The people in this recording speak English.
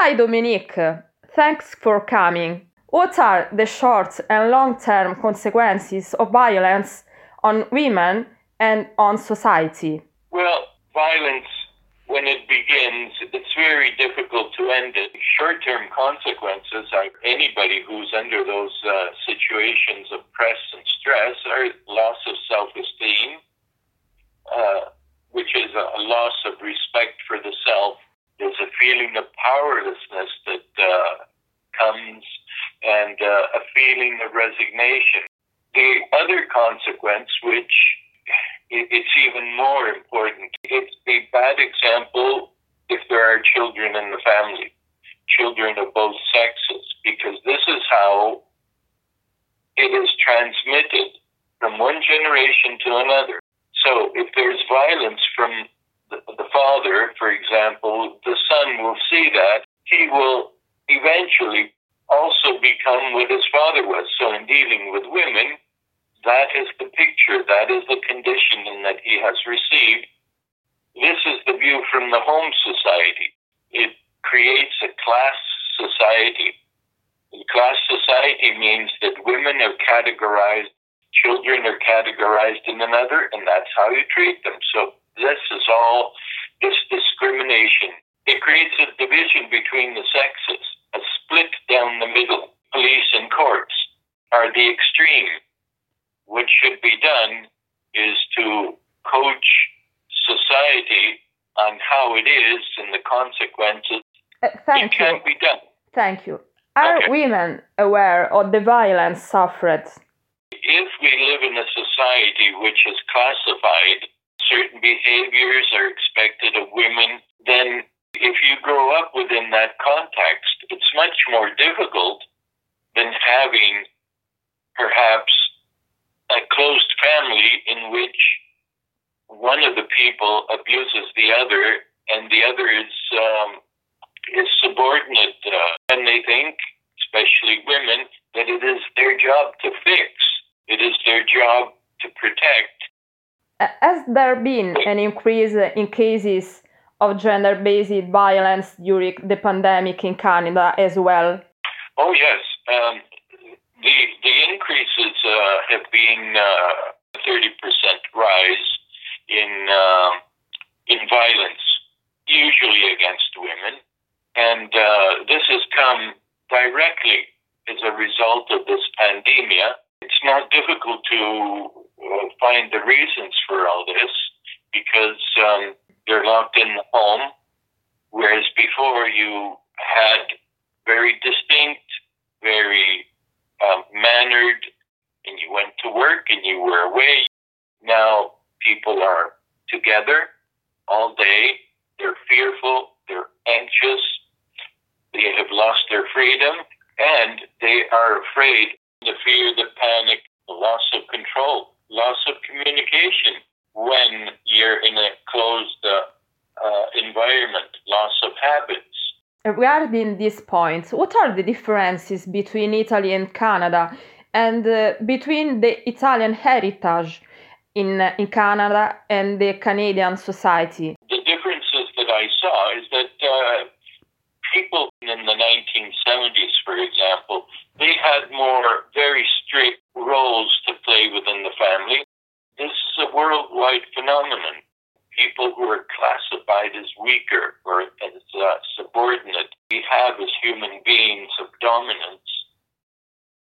Hi, Dominic. Thanks for coming. What are the short and long term consequences of violence on women and on society? Well, violence, when it begins, it's very difficult to end it. Short term consequences are anybody who's under those uh, situations of press and stress are loss of self esteem, uh, which is a loss of respect for the self. There's a feeling of powerlessness that uh, comes and uh, a feeling of resignation. The other consequence, which it's even more important, it's a bad example if there are children in the family, children of both sexes, because this is how it is transmitted from one generation to another. So if there's violence from the, the father, for example, the son will see that. He will eventually also become what his father was. So in dealing with women, that is the picture, that is the conditioning that he has received. This is the view from the home society. It creates a class society. class society means that women are categorized, children are categorized in another, and that's how you treat them. So this is all this discrimination. It creates a division between the sexes a split down the middle. Police and courts are the extreme. What should be done is to coach society on how it is and the consequences. Uh, thank it you. can be done. Thank you. Are Okay. women aware of the violence suffered? If we live in a society which is classified, behaviors are expected of women, then if you grow up within that context, it's much more difficult than having perhaps a closed family in which one of the people abuses the other and the other is um, is subordinate, uh, and they think, especially women, that it is their job to fix. It is their job to protect. Has there been an increase in cases of gender based violence during the pandemic in Canada as well? Oh yes, um, the the increases uh, have been uh, thirty percent rise in uh, in violence, usually against women, and uh, this has come directly as a result of this pandemia. It's not difficult to find the reasons for all this because um, they're locked in the home, whereas before you had very distinct, very um, mannered, and you went to work and you were away. Now people are together all day. They're fearful. They're anxious. They have lost their freedom, and they are afraid. The fear, the panic, the loss of control, loss of communication when you're in a closed uh, uh, environment, loss of habits. Regarding this point, what are the differences between Italy and Canada and uh, between the Italian heritage in, in Canada and the Canadian society? The differences that I saw is that uh, people in the 1970s, for example, they had more very strict roles to play within the family. This is a worldwide phenomenon. People who are classified as weaker or as uh, subordinate, we have as human beings of dominance